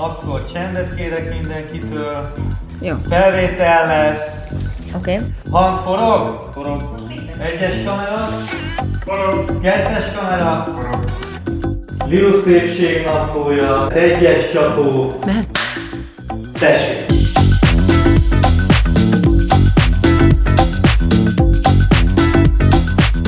Akkor csendet kérek mindenkitől. Jó. Felvétel lesz. Oké. Okay. Hang forog? Forog. Egyes kamera? Forog. Kettes kamera? Forog. Liu szépség naplója. Egyes csapó. Mehet. Tessék.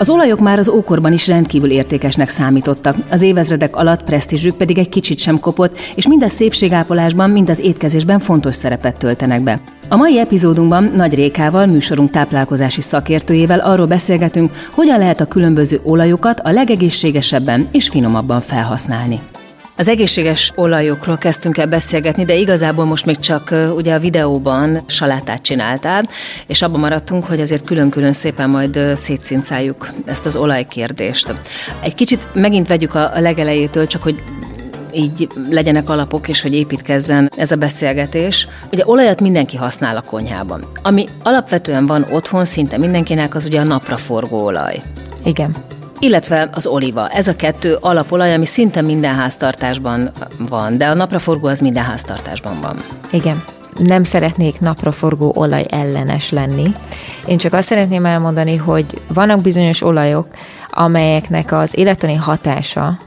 Az olajok már az ókorban is rendkívül értékesnek számítottak, az évezredek alatt presztízsük pedig egy kicsit sem kopott, és mind a szépségápolásban, mind az étkezésben fontos szerepet töltenek be. A mai epizódunkban Nagy Rékával, műsorunk táplálkozási szakértőjével arról beszélgetünk, hogyan lehet a különböző olajokat a legegészségesebben és finomabban felhasználni. Az egészséges olajokról kezdtünk el beszélgetni, de igazából most még csak ugye a videóban salátát csináltál, és abban maradtunk, hogy azért külön-külön szépen majd szétszincáljuk ezt az olajkérdést. Egy kicsit megint vegyük a legelejétől, csak hogy így legyenek alapok, és hogy építkezzen ez a beszélgetés. Ugye olajat mindenki használ a konyhában. Ami alapvetően van otthon, szinte mindenkinek, az ugye a napraforgó olaj. Igen illetve az oliva. Ez a kettő alapolaj, ami szinte minden háztartásban van, de a napraforgó az minden háztartásban van. Igen nem szeretnék napraforgó olaj ellenes lenni. Én csak azt szeretném elmondani, hogy vannak bizonyos olajok, amelyeknek az élettani hatása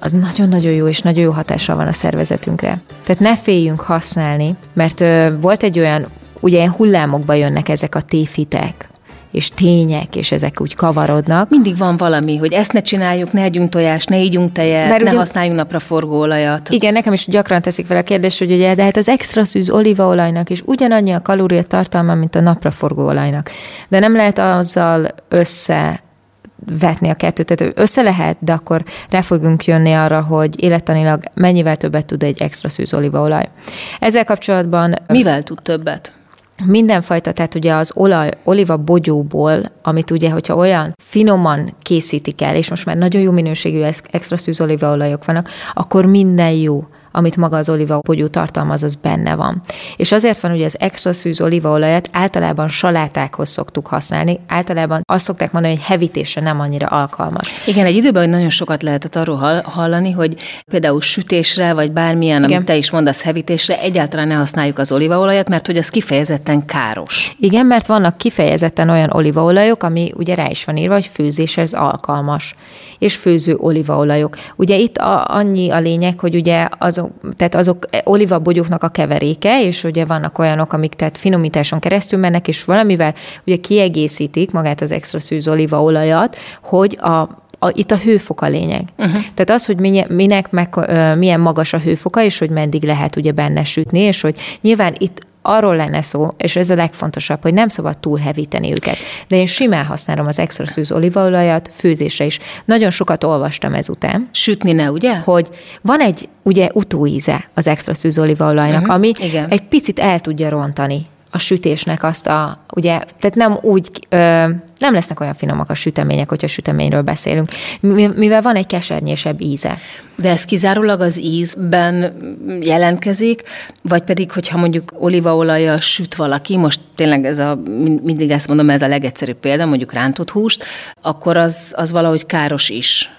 az nagyon-nagyon jó és nagyon jó hatással van a szervezetünkre. Tehát ne féljünk használni, mert ö, volt egy olyan, ugye hullámokba jönnek ezek a téfitek, és tények, és ezek úgy kavarodnak. Mindig van valami, hogy ezt ne csináljuk, ne együnk tojást, ne ígyunk tejet, Mert ne ugye, használjunk napraforgóolajat. Igen, nekem is gyakran teszik fel a kérdést, hogy ugye, de hát az extra szűz olívaolajnak is ugyanannyi a kalóriatartalma, mint a napraforgóolajnak. De nem lehet azzal össze vetni a kettőt, tehát össze lehet, de akkor rá fogunk jönni arra, hogy élettanilag mennyivel többet tud egy extra szűz olívaolaj. Ezzel kapcsolatban... Mivel tud többet? Mindenfajta, tehát ugye az olaj, oliva bogyóból, amit ugye, hogyha olyan finoman készítik el, és most már nagyon jó minőségű extra szűz olívaolajok vannak, akkor minden jó amit maga az olívabogyó tartalmaz, az benne van. És azért van, hogy az extra szűz olívaolajat általában salátákhoz szoktuk használni, általában azt szokták mondani, hogy hevítésre nem annyira alkalmas. Igen, egy időben nagyon sokat lehetett arról hallani, hogy például sütésre, vagy bármilyen, Igen. amit te is mondasz, hevítésre, egyáltalán ne használjuk az olívaolajat, mert hogy az kifejezetten káros. Igen, mert vannak kifejezetten olyan olívaolajok, ami ugye rá is van írva, hogy főzéshez alkalmas, és főző olívaolajok. Ugye itt a, annyi a lényeg, hogy ugye azok tehát azok olivabogyóknak a keveréke, és ugye vannak olyanok, amik tehát finomításon keresztül mennek, és valamivel ugye kiegészítik magát az extra szűz olívaolajat, hogy a a, itt a hőfok a lényeg. Uh-huh. Tehát az, hogy minek, minek meg, milyen magas a hőfoka, és hogy meddig lehet ugye benne sütni, és hogy nyilván itt arról lenne szó, és ez a legfontosabb, hogy nem szabad túl hevíteni őket. De én simán használom az extra szűz olívaolajat főzésre is. Nagyon sokat olvastam ezután. Sütni ne, ugye? Hogy van egy ugye utóíze az extra szűz olívaolajnak, uh-huh. ami Igen. egy picit el tudja rontani a sütésnek azt a, ugye, tehát nem úgy, ö, nem lesznek olyan finomak a sütemények, hogyha süteményről beszélünk, mivel van egy kesernyésebb íze. De ez kizárólag az ízben jelentkezik, vagy pedig, hogyha mondjuk olívaolajjal süt valaki, most tényleg ez a, mindig ezt mondom, ez a legegyszerűbb példa, mondjuk rántott húst, akkor az, az valahogy káros is.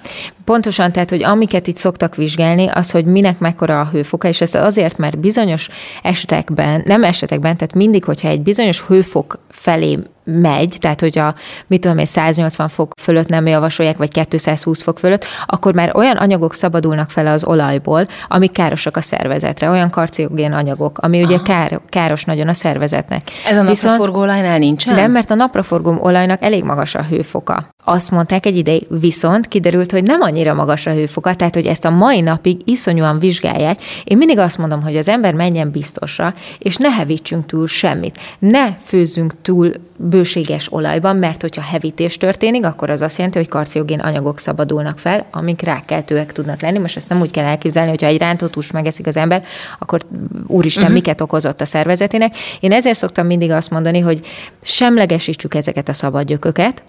Pontosan, tehát, hogy amiket itt szoktak vizsgálni, az, hogy minek mekkora a hőfoka, és ez azért, mert bizonyos esetekben, nem esetekben, tehát mindig, hogyha egy bizonyos hőfok felé megy, tehát hogyha mit tudom én, 180 fok fölött nem javasolják, vagy 220 fok fölött, akkor már olyan anyagok szabadulnak fel az olajból, amik károsak a szervezetre, olyan karciogén anyagok, ami Aha. ugye kár, káros nagyon a szervezetnek. Ez a napraforgó olajnál nincsen? Nem, mert a napraforgó olajnak elég magas a hőfoka. Azt mondták egy ideig, viszont kiderült, hogy nem annyira magas a hőfoka, tehát hogy ezt a mai napig iszonyúan vizsgálják. Én mindig azt mondom, hogy az ember menjen biztosra, és ne hevítsünk túl semmit. Ne főzzünk túl bőséges olajban, mert hogyha hevítés történik, akkor az azt jelenti, hogy karciogén anyagok szabadulnak fel, amik rákkeltőek tudnak lenni. Most ezt nem úgy kell elképzelni, hogyha egy rántott hús megeszik az ember, akkor úristen, uh-huh. miket okozott a szervezetének. Én ezért szoktam mindig azt mondani, hogy semlegesítsük ezeket a szabad gyököket,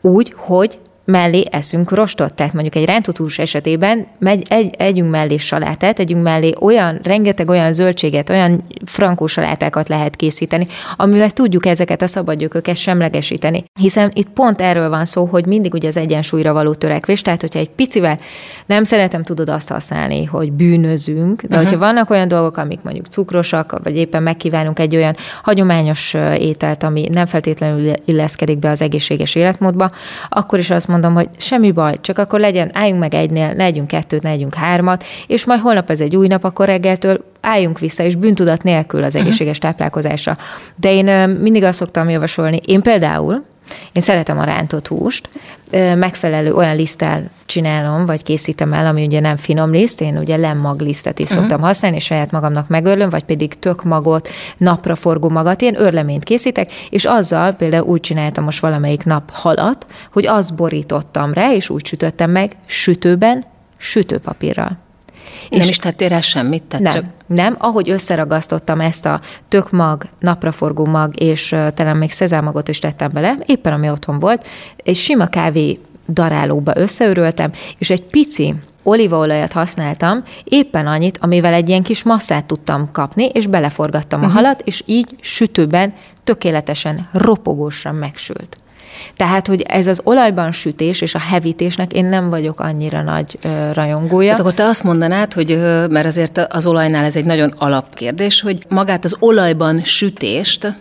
úgy, hogy mellé eszünk rostot. Tehát mondjuk egy rántott esetében megy, egy, együnk mellé salátát, együnk mellé olyan, rengeteg olyan zöldséget, olyan frankó salátákat lehet készíteni, amivel tudjuk ezeket a szabadgyököket semlegesíteni. Hiszen itt pont erről van szó, hogy mindig ugye az egyensúlyra való törekvés, tehát hogyha egy picivel nem szeretem tudod azt használni, hogy bűnözünk, de uh-huh. hogyha vannak olyan dolgok, amik mondjuk cukrosak, vagy éppen megkívánunk egy olyan hagyományos ételt, ami nem feltétlenül illeszkedik be az egészséges életmódba, akkor is azt mondom, hogy semmi baj, csak akkor legyen, álljunk meg egynél, ne legyünk kettőt, ne legyünk hármat, és majd holnap ez egy új nap, akkor reggeltől álljunk vissza, és bűntudat nélkül az egészséges táplálkozásra. De én mindig azt szoktam javasolni, én például, én szeretem a rántott húst, megfelelő olyan liszttel csinálom, vagy készítem el, ami ugye nem finom liszt, én ugye lemmag lisztet is uh-huh. szoktam használni, és saját magamnak megörlöm, vagy pedig tök magot, napra forgó magat, én örleményt készítek, és azzal például úgy csináltam most valamelyik nap halat, hogy azt borítottam rá, és úgy sütöttem meg sütőben, sütőpapírral. És nem is tettél rá semmit? Tehát nem, csak... nem. Ahogy összeragasztottam ezt a tök mag, napraforgó mag, és talán még szezámagot is tettem bele, éppen ami otthon volt, egy sima kávé darálóba összeöröltem, és egy pici olívaolajat használtam, éppen annyit, amivel egy ilyen kis masszát tudtam kapni, és beleforgattam uh-huh. a mhm. halat, és így sütőben tökéletesen ropogósan megsült. Tehát, hogy ez az olajban sütés és a hevítésnek én nem vagyok annyira nagy rajongója. Tehát akkor te azt mondanád, hogy mert azért az olajnál ez egy nagyon alapkérdés, hogy magát az olajban sütést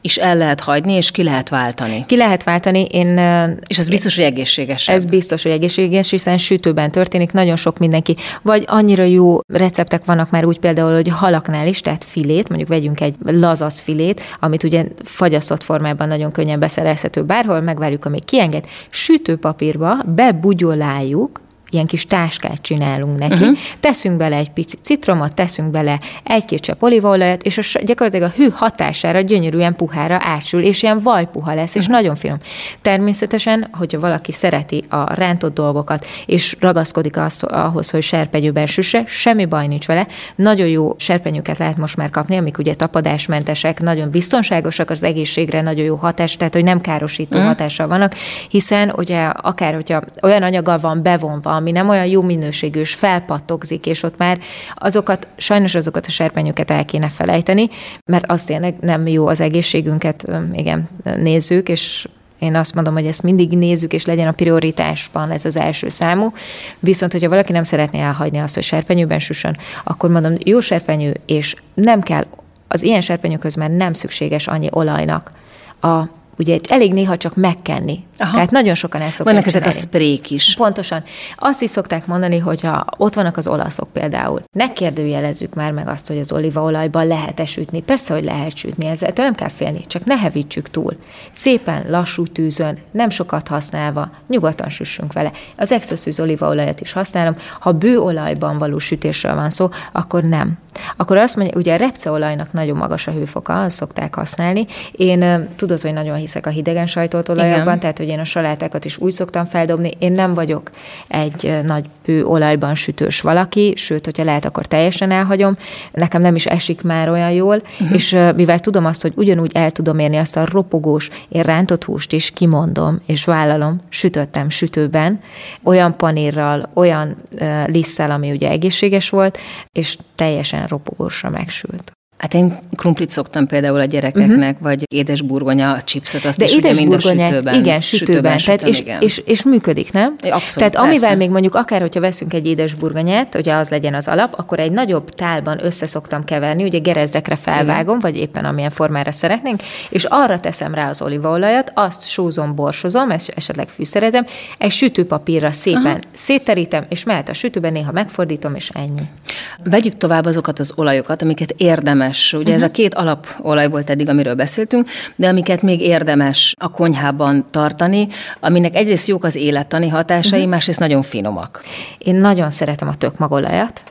is el lehet hagyni, és ki lehet váltani. Ki lehet váltani, én... És ez biztos, hogy egészséges. Ez biztos, hogy egészséges, hiszen sütőben történik, nagyon sok mindenki, vagy annyira jó receptek vannak már úgy például, hogy halaknál is, tehát filét, mondjuk vegyünk egy lazasz filét, amit ugye fagyasztott formában nagyon könnyen beszerezhető bárhol, megvárjuk, amíg kienged, sütőpapírba bebugyoláljuk, ilyen kis táskát csinálunk neki, uh-huh. teszünk bele egy pici citromot, teszünk bele egy-két csepp olívaolajat, és a, gyakorlatilag a hő hatására gyönyörűen puhára átsül, és ilyen vajpuha lesz, és uh-huh. nagyon finom. Természetesen, hogyha valaki szereti a rántott dolgokat, és ragaszkodik az, ahhoz, hogy serpenyőben süsse, semmi baj nincs vele. Nagyon jó serpenyőket lehet most már kapni, amik ugye tapadásmentesek, nagyon biztonságosak az egészségre, nagyon jó hatás, tehát hogy nem károsító uh-huh. hatással vannak, hiszen ugye akár, hogyha olyan anyaggal van bevonva, ami nem olyan jó minőségű, és felpattogzik, és ott már azokat, sajnos azokat a serpenyőket el kéne felejteni, mert az tényleg nem jó az egészségünket, igen, nézzük, és én azt mondom, hogy ezt mindig nézzük, és legyen a prioritásban ez az első számú. Viszont, hogyha valaki nem szeretné elhagyni azt, hogy serpenyőben süssön, akkor mondom, jó serpenyő, és nem kell, az ilyen serpenyőköz már nem szükséges annyi olajnak a ugye elég néha csak megkenni. Aha. Tehát nagyon sokan el szokták Vannak ezek a sprék is. Pontosan. Azt is szokták mondani, hogy ha ott vannak az olaszok például, ne kérdőjelezzük már meg azt, hogy az olívaolajban lehet-e sütni. Persze, hogy lehet sütni, ezzel nem kell félni, csak ne hevítsük túl. Szépen, lassú tűzön, nem sokat használva, nyugodtan süssünk vele. Az extra szűz olívaolajat is használom. Ha bő olajban való sütésről van szó, akkor nem. Akkor azt mondja, ugye a repceolajnak nagyon magas a hőfoka, azt szokták használni. Én tudod, hogy nagyon hiszek a hidegen sajtolt olajokban, tehát hogy én a salátákat is úgy szoktam feldobni. Én nem vagyok egy nagy bő olajban sütős valaki, sőt, hogyha lehet, akkor teljesen elhagyom. Nekem nem is esik már olyan jól, uh-huh. és mivel tudom azt, hogy ugyanúgy el tudom érni azt a ropogós, én rántott húst is kimondom, és vállalom, sütöttem sütőben, olyan panírral, olyan uh, liszttel, ami ugye egészséges volt, és teljesen ropogósra megsült. Hát én krumplit szoktam például a gyerekeknek, uh-huh. vagy édes burgonya, chipset, azt De is ugye mind a sütőben. Igen, sütőben. sütőben tehát és, igen. És, és, működik, nem? Abszolút, Tehát amivel persze. még mondjuk akár, hogyha veszünk egy édes burgonyát, hogy az legyen az alap, akkor egy nagyobb tálban össze szoktam keverni, ugye gerezdekre felvágom, igen. vagy éppen amilyen formára szeretnénk, és arra teszem rá az olívaolajat, azt sózom, borsozom, esetleg fűszerezem, egy sütőpapírra szépen Aha. szétterítem, és mehet a sütőben, néha megfordítom, és ennyi. Vegyük tovább azokat az olajokat, amiket érdemes érdemes, ugye uh-huh. ez a mhm. két alapolaj volt eddig, amiről beszéltünk, de amiket még érdemes a konyhában tartani, aminek egyrészt jók az élettani hatásai, uh-huh. másrészt nagyon finomak. Én nagyon szeretem a tökmagolajat,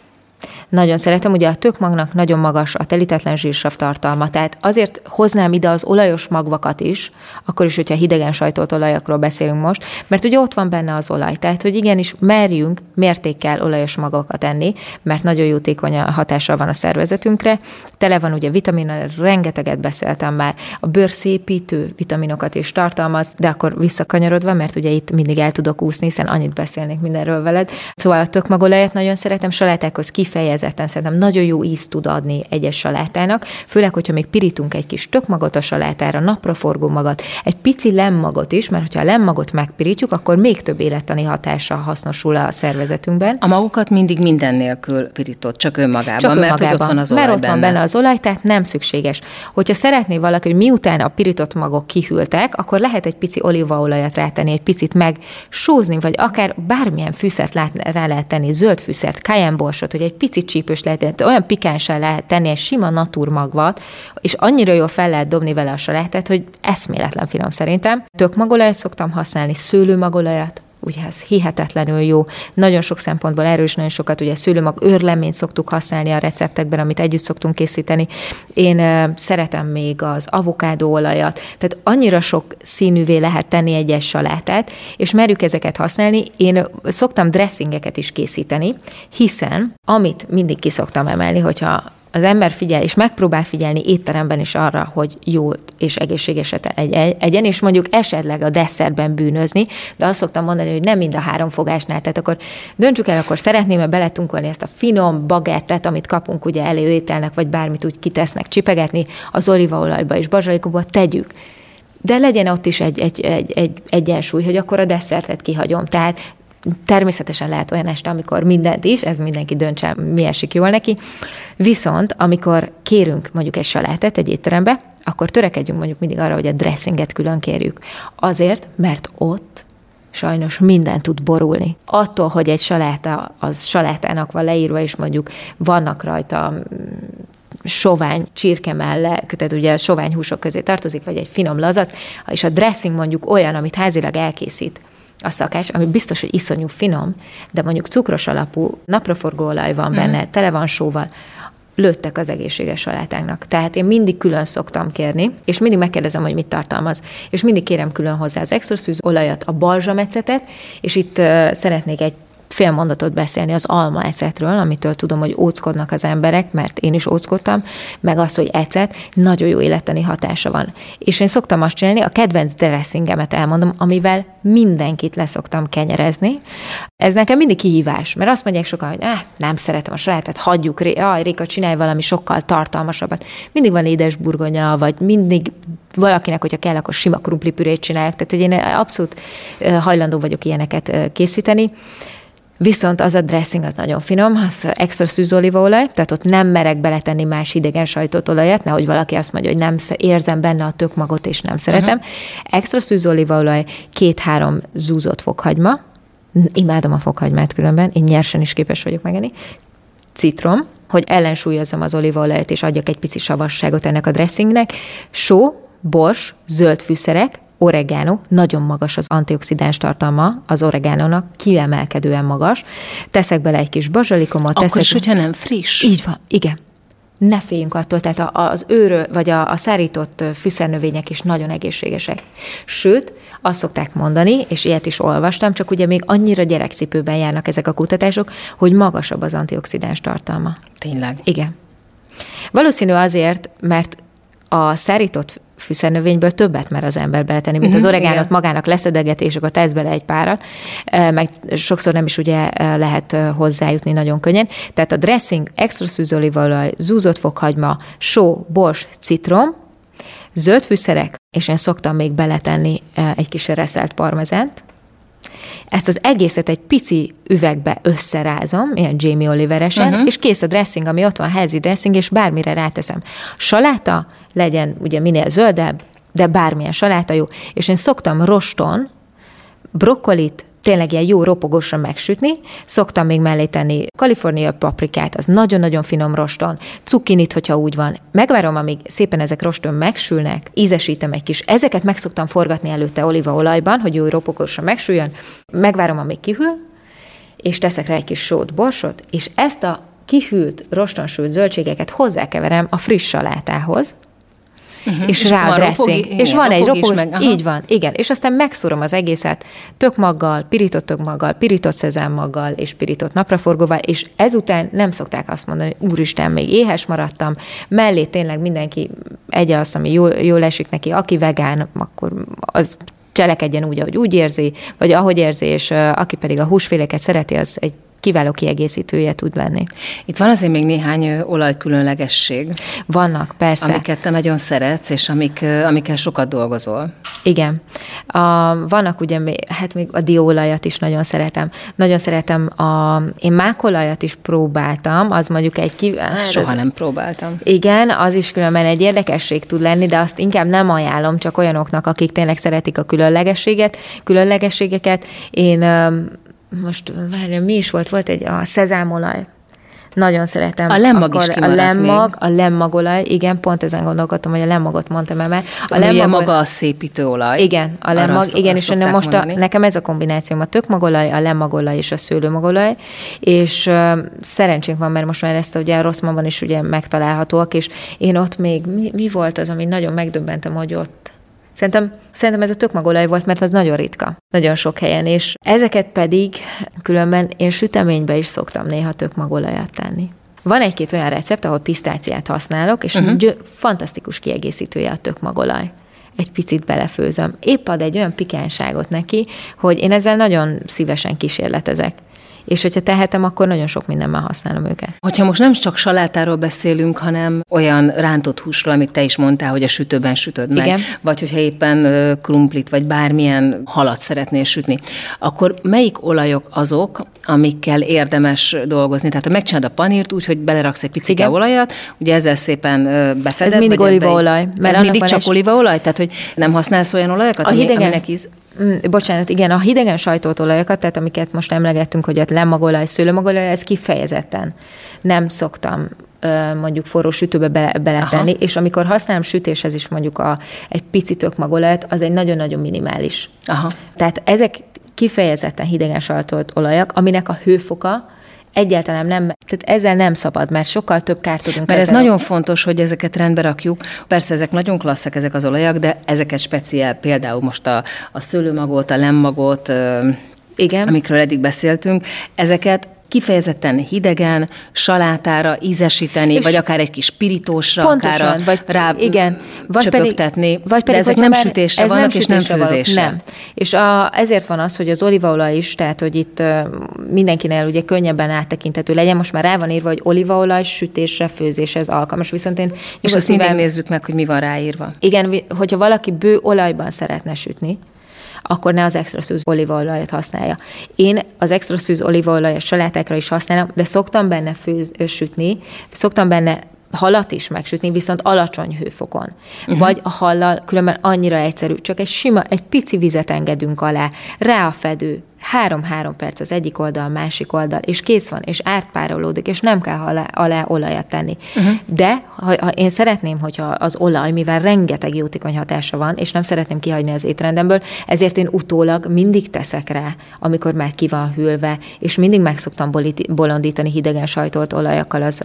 nagyon szeretem. Ugye a tökmagnak nagyon magas a telítetlen zsírsav tartalma, tehát azért hoznám ide az olajos magvakat is, akkor is, hogyha hidegen sajtolt olajakról beszélünk most, mert ugye ott van benne az olaj. Tehát, hogy igenis merjünk mértékkel olajos magakat enni, mert nagyon jótékony hatással van a szervezetünkre. Tele van ugye vitaminnal, rengeteget beszéltem már, a bőrszépítő vitaminokat is tartalmaz, de akkor visszakanyarodva, mert ugye itt mindig el tudok úszni, hiszen annyit beszélnék mindenről veled. Szóval a tökmagolajat nagyon szeretem, salátákhoz kifejezetten szerintem nagyon jó ízt tud adni egyes salátának, főleg, hogyha még pirítunk egy kis tökmagot a salátára, napraforgó magat, egy pici lemmagot is, mert hogyha a lemmagot megpirítjuk, akkor még több élettani hatása hasznosul a szervezetünkben. A magukat mindig minden nélkül pirított, csak önmagában, csak mert önmagában, ott van az olaj Mert ott van benne az olaj, tehát nem szükséges. Hogyha szeretné valaki, hogy miután a pirított magok kihűltek, akkor lehet egy pici olívaolajat rátenni, egy picit megsózni, vagy akár bármilyen fűszert rá lehet tenni, zöld fűszert, borsot, hogy egy picit csípős lehet, olyan pikánsá lehet tenni egy sima naturmagvat, és annyira jól fel lehet dobni vele a salátát, hogy eszméletlen finom szerintem. Tök magolajat szoktam használni, szőlőmagolajat, ugye ez hihetetlenül jó. Nagyon sok szempontból erős, nagyon sokat ugye szőlőmag őrleményt szoktuk használni a receptekben, amit együtt szoktunk készíteni. Én szeretem még az olajat, tehát annyira sok színűvé lehet tenni egyes salátát, és merjük ezeket használni. Én szoktam dressingeket is készíteni, hiszen amit mindig ki szoktam emelni, hogyha az ember figyel, és megpróbál figyelni étteremben is arra, hogy jó és egészségeset egyen, és mondjuk esetleg a desszertben bűnözni, de azt szoktam mondani, hogy nem mind a három fogásnál. Tehát akkor döntsük el, akkor szeretném-e beletunkolni ezt a finom bagettet, amit kapunk ugye előételnek, vagy bármit úgy kitesznek, csipegetni, az olívaolajba és bazsalikóba tegyük de legyen ott is egy, egy, egy, egy egyensúly, hogy akkor a desszertet kihagyom. Tehát Természetesen lehet olyan este, amikor mindent is, ez mindenki döntse, mi esik jól neki. Viszont, amikor kérünk mondjuk egy salátát egy étterembe, akkor törekedjünk mondjuk mindig arra, hogy a dressinget külön kérjük. Azért, mert ott sajnos minden tud borulni. Attól, hogy egy saláta az salátának van leírva, és mondjuk vannak rajta mm, sovány csirke mellett, tehát ugye a sovány húsok közé tartozik, vagy egy finom lazac, és a dressing mondjuk olyan, amit házilag elkészít, a szakács, ami biztos, hogy iszonyú finom, de mondjuk cukros alapú napraforgóolaj van benne, mm. tele van sóval, lőttek az egészséges salátánknak. Tehát én mindig külön szoktam kérni, és mindig megkérdezem, hogy mit tartalmaz. És mindig kérem külön hozzá az extra olajat, a balzsamecetet, és itt uh, szeretnék egy fél mondatot beszélni az alma ecetről, amitől tudom, hogy óckodnak az emberek, mert én is óckodtam, meg az, hogy ecet nagyon jó életeni hatása van. És én szoktam azt csinálni, a kedvenc dressingemet elmondom, amivel mindenkit leszoktam kenyerezni. Ez nekem mindig kihívás, mert azt mondják sokan, hogy eh, nem szeretem a sajátot, hagyjuk, ah, Réka, csinálj valami sokkal tartalmasabbat. Mindig van édes burgonya, vagy mindig valakinek, hogyha kell, akkor sima krumplipürét csinálják. Tehát, hogy én abszolút hajlandó vagyok ilyeneket készíteni. Viszont az a dressing az nagyon finom, az extra szűzolívaolaj, tehát ott nem merek beletenni más idegen sajtot olajat, nehogy valaki azt mondja, hogy nem érzem benne a tök magot, és nem szeretem. Uh-huh. Extra szűzolívaolaj, két-három zúzott fokhagyma, imádom a fokhagymát különben, én nyersen is képes vagyok megenni, citrom, hogy ellensúlyozzam az olívaolajat, és adjak egy pici savasságot ennek a dressingnek, só, bors, zöld fűszerek, oregano, nagyon magas az antioxidáns tartalma az oregánónak, kiemelkedően magas. Teszek bele egy kis bazsalikomot. Akkor teszek... is, hogyha nem friss? Így van, igen. Ne féljünk attól, tehát az őrő, vagy a, a szárított fűszernövények is nagyon egészségesek. Sőt, azt szokták mondani, és ilyet is olvastam, csak ugye még annyira gyerekcipőben járnak ezek a kutatások, hogy magasabb az antioxidáns tartalma. Tényleg? Igen. Valószínű azért, mert a szárított fűszernövényből többet mer az ember beletenni, mint az mhm, oregánot magának leszedegeti, és akkor tesz bele egy párat, meg sokszor nem is ugye lehet hozzájutni nagyon könnyen. Tehát a dressing, extra szűzolívaolaj, zúzott fokhagyma, só, bors, citrom, zöld fűszerek, és én szoktam még beletenni egy kis reszelt parmezánt, ezt az egészet egy pici üvegbe összerázom, ilyen Jamie Oliveresen, uh-huh. és kész a dressing, ami ott van, healthy dressing, és bármire ráteszem. Saláta legyen ugye minél zöldebb, de bármilyen saláta jó. És én szoktam roston brokkolit, tényleg ilyen jó ropogósan megsütni. Szoktam még mellé tenni kalifornia paprikát, az nagyon-nagyon finom roston, cukinit, hogyha úgy van. Megvárom, amíg szépen ezek roston megsülnek, ízesítem egy kis. Ezeket meg szoktam forgatni előtte olívaolajban, hogy jó ropogósan megsüljön. Megvárom, amíg kihűl, és teszek rá egy kis sót, borsot, és ezt a kihűlt, rostonsült zöldségeket hozzákeverem a friss salátához, Uh-huh. És, És rá a van dressing. ropog- és van egy ropog meg, aha. így van, igen. És aztán megszúrom az egészet tökmaggal, pirított tökmaggal, pirított szezámmaggal és pirított napraforgóval, és ezután nem szokták azt mondani, hogy úristen, még éhes maradtam, mellé tényleg mindenki egye azt, ami jól, jól esik neki, aki vegán, akkor az cselekedjen úgy, ahogy úgy érzi, vagy ahogy érzi, és aki pedig a húsféléket szereti, az egy kiváló kiegészítője tud lenni. Itt van azért még néhány olajkülönlegesség, Vannak, persze. amiket te nagyon szeretsz, és amik, amikkel sokat dolgozol. Igen. A, vannak ugye, hát még a dióolajat is nagyon szeretem. Nagyon szeretem a, én mákolajat is próbáltam, az mondjuk egy ki... hát Ezt az- soha nem próbáltam. Igen, az is különben egy érdekesség tud lenni, de azt inkább nem ajánlom csak olyanoknak, akik tényleg szeretik a különlegességet, különlegességeket. Én most, várja, mi is volt? Volt egy a szezámolaj. Nagyon szeretem. A lemmag is Akkor a kimaradt lemmag, a lemmagolaj, igen, pont ezen gondolkodtam, hogy a lemmagot mondtam el, mert a A Ugye maga a szépítő olaj. igen, a lemmag, szok- igen, és szokták most a, mondani. nekem ez a kombinációm, a tökmagolaj, a lemmagolaj és a szőlőmagolaj, és uh, szerencsénk van, mert most már ezt ugye a Rosszmanban is ugye megtalálhatóak, és én ott még, mi, mi volt az, ami nagyon megdöbbentem, hogy ott Szerintem, szerintem ez a tökmagolaj volt, mert az nagyon ritka, nagyon sok helyen, és ezeket pedig különben én süteménybe is szoktam néha tökmagolajat tenni. Van egy-két olyan recept, ahol pisztáciát használok, és uh-huh. gyö- fantasztikus kiegészítője a tökmagolaj. Egy picit belefőzöm. Épp ad egy olyan pikánságot neki, hogy én ezzel nagyon szívesen kísérletezek. És hogyha tehetem, akkor nagyon sok mindenben használom őket. Hogyha most nem csak salátáról beszélünk, hanem olyan rántott húsról, amit te is mondtál, hogy a sütőben sütöd meg, Igen. vagy hogyha éppen krumplit, vagy bármilyen halat szeretnél sütni, akkor melyik olajok azok, amikkel érdemes dolgozni? Tehát ha megcsinálod a panírt úgy, hogy beleraksz egy picit Igen. olajat, ugye ezzel szépen befeded. Ez mindig olívaolaj, mert Ez mindig csak egy- olívaolaj? Tehát, hogy nem használsz olyan olajokat, A hidegen- aminek íz... Mm, bocsánat, igen, a hidegen sajtolt olajokat, tehát amiket most emlegettünk, hogy a lemmagolaj, szőlőmagolaj, ez kifejezetten nem szoktam mondjuk forró sütőbe be, beletenni, Aha. és amikor használom sütéshez is mondjuk a, egy pici tökmagolajat, az egy nagyon-nagyon minimális. Aha. Tehát ezek kifejezetten hidegen sajtolt olajak, aminek a hőfoka egyáltalán nem, tehát ezzel nem szabad, mert sokkal több kárt tudunk Mert ez nagyon fontos, hogy ezeket rendbe rakjuk. Persze ezek nagyon klasszak, ezek az olajak, de ezeket speciál, például most a, a szőlőmagot, a lemmagot, Igen. amikről eddig beszéltünk, ezeket kifejezetten hidegen, salátára ízesíteni, És vagy akár egy kis pirítósra, Pontosan, akár a- vagy, rá igen, vagy pedig, csöpögtetni, vagy pedig, de ezek nem sütésre ez vannak, és nem sütésre való. főzésre. Nem. És a, ezért van az, hogy az olívaolaj is, tehát hogy itt mindenkinél ugye könnyebben áttekintető legyen, most már rá van írva, hogy olívaolaj sütésre, főzésre ez alkalmas, viszont én És azt mindig nézzük meg, hogy mi van ráírva. igen, hogyha valaki bő olajban szeretne sütni, akkor ne az extra szűz olívaolajat használja. Én az extra szűz olívaolajat salátákra is használom, de szoktam benne főz, sütni, szoktam benne halat is megsütni, viszont alacsony hőfokon. Uh-huh. Vagy a hallal különben annyira egyszerű, csak egy sima, egy pici vizet engedünk alá, rá a fedő, három-három perc az egyik oldal, másik oldal, és kész van, és átpárolódik, és nem kell alá, alá olajat tenni. Uh-huh. De ha, ha én szeretném, hogyha az olaj, mivel rengeteg jótékony hatása van, és nem szeretném kihagyni az étrendemből, ezért én utólag mindig teszek rá, amikor már ki van hűlve, és mindig meg szoktam bolondítani hidegen sajtolt olajakkal az,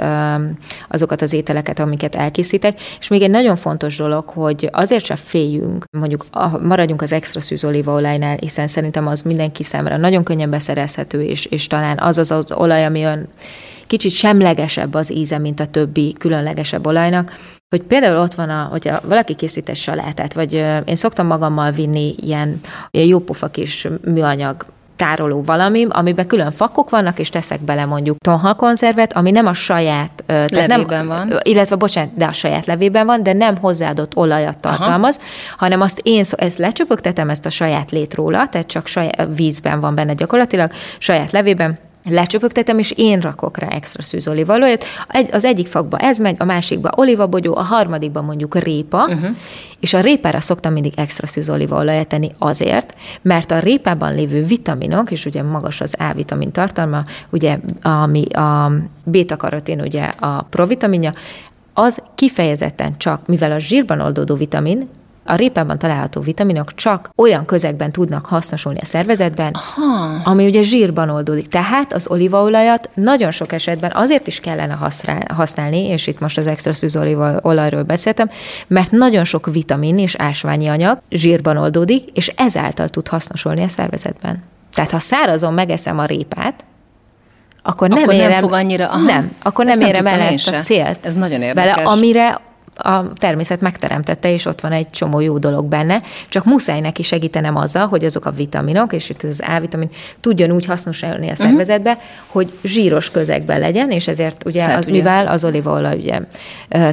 azokat az ételeket, amiket elkészítek. És még egy nagyon fontos dolog, hogy azért sem féljünk, mondjuk maradjunk az extra szűz olívaolajnál, hiszen szerintem az mindenki számára nagyon könnyen beszerezhető, és, és talán az az az olaj, ami olyan kicsit semlegesebb az íze, mint a többi különlegesebb olajnak, hogy például ott van, a, hogyha valaki készít egy salátát, vagy én szoktam magammal vinni ilyen, ilyen jópofa kis műanyag tároló valami, amiben külön fakok vannak, és teszek bele mondjuk tonhalkonzervet, ami nem a saját... Tehát Levében nem, van. Illetve, bocsánat, de a saját levében van, de nem hozzáadott olajat tartalmaz, Aha. hanem azt én ezt lecsöpögtetem, ezt a saját lét róla, tehát csak saját, vízben van benne gyakorlatilag, saját levében, lecsöpögtetem, és én rakok rá extra szűz olívaolajat. Egy, az egyik fakba ez megy, a másikba olivabogyó, a harmadikba mondjuk répa, uh-huh. és a répára szoktam mindig extra szűz olívaolajat tenni azért, mert a répában lévő vitaminok, és ugye magas az A-vitamin tartalma, ugye ami a beta-karotin, ugye a provitaminja, az kifejezetten csak, mivel a zsírban oldódó vitamin, a répában található vitaminok csak olyan közegben tudnak hasznosulni a szervezetben, Aha. ami ugye zsírban oldódik. Tehát az olívaolajat nagyon sok esetben azért is kellene használni, és itt most az extra szűz olívaolajról beszéltem, mert nagyon sok vitamin és ásványi anyag zsírban oldódik, és ezáltal tud hasznosulni a szervezetben. Tehát ha szárazon megeszem a répát, akkor nem akkor érem, nem fog annyira, aha, nem, akkor nem érem el ezt a célt. Ez nagyon érdekes. Vele, amire a természet megteremtette, és ott van egy csomó jó dolog benne, csak muszáj neki segítenem azzal, hogy azok a vitaminok, és itt az A-vitamin tudjon úgy hasznosulni a mhm. szervezetbe, uh-huh. hogy zsíros közegben legyen, és ezért ugye az, mivel az olívaolaj ugye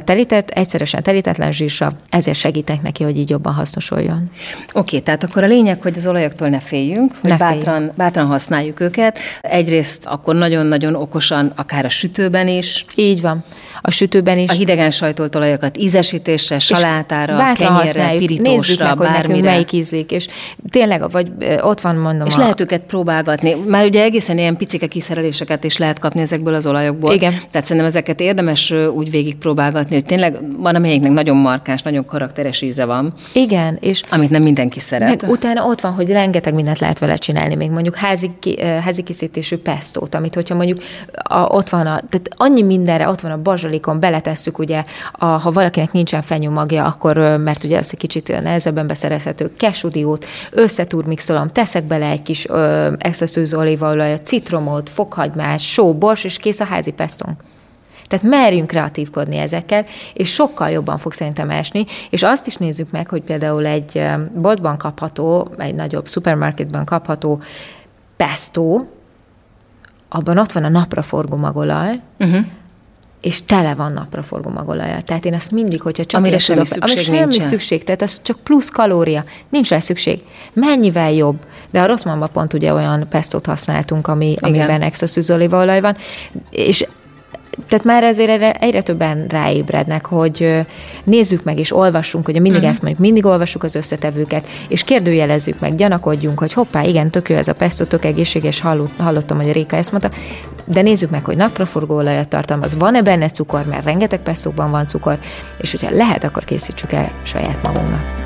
telített, egyszeresen telítetlen zsírsav, ezért segítek neki, hogy így jobban hasznosuljon. Oké, okay, tehát akkor a lényeg, hogy az olajoktól ne féljünk, hogy ne bátran, féljünk. bátran használjuk őket. Egyrészt akkor nagyon-nagyon okosan, akár a sütőben is. Így van. A sütőben is. A hidegen sajtolt olajokat ízesítésre, salátára, kenyérre, pirítósra, Nézzük meg, hogy nekünk melyik ízlik, és tényleg, vagy ott van, mondom. És a... lehet őket próbálgatni. Már ugye egészen ilyen picike kiszereléseket is lehet kapni ezekből az olajokból. Igen. Tehát szerintem ezeket érdemes úgy végig próbálgatni, hogy tényleg van, amelyiknek nagyon markáns, nagyon karakteres íze van. Igen, és amit nem mindenki szeret. Meg utána ott van, hogy rengeteg mindent lehet vele csinálni, még mondjuk házi, házi készítésű pestót, amit hogyha mondjuk a, ott van a, tehát annyi mindenre, ott van a bazsalikon, beletesszük ugye, a, ha valakinek nincsen fenyőmagja, akkor, mert ugye ez egy kicsit nehezebben beszerezhető, kesudiót, összeturmixolom, teszek bele egy kis ö, extra szűz olívaolajat, citromot, fokhagymát, só, bors, és kész a házi pestónk. Tehát merjünk kreatívkodni ezekkel, és sokkal jobban fog szerintem esni, és azt is nézzük meg, hogy például egy boltban kapható, egy nagyobb szupermarketben kapható pesto, abban ott van a napraforgó magolaj, uh-huh és tele van napraforgó magolaja. Tehát én azt mindig, hogyha csak amire semmi tudok, szükség amire semmi nincsen. szükség, tehát az csak plusz kalória, nincs rá szükség. Mennyivel jobb? De a Rosszmanban pont ugye olyan pestót használtunk, ami, amiben extra szűzolívaolaj van, és tehát már ezért erre egyre többen ráébrednek, hogy nézzük meg és olvassunk, hogy mindig uh-huh. ezt mondjuk, mindig olvassuk az összetevőket, és kérdőjelezzük meg, gyanakodjunk, hogy hoppá, igen, tök jó ez a pesto, tök egészséges, hallottam, hogy a Réka ezt mondta, de nézzük meg, hogy napraforgóolajat tartalmaz, van-e benne cukor, mert rengeteg pestókban van cukor, és hogyha lehet, akkor készítsük el saját magunknak.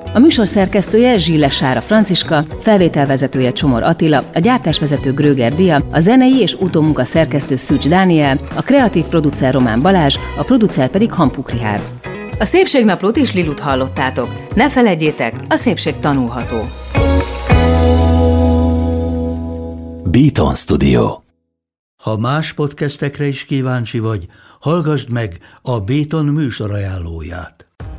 A műsor szerkesztője Zsille Sára Franciska, felvételvezetője Csomor Attila, a gyártásvezető Gröger Dia, a zenei és utómunka szerkesztő Szűcs Dániel, a kreatív producer Román Balázs, a producer pedig Hampuk Rihárd. A Szépségnaplót is Lilut hallottátok. Ne felejtjétek, a szépség tanulható. Beaton Studio Ha más podcastekre is kíváncsi vagy, hallgassd meg a Béton műsor ajánlóját.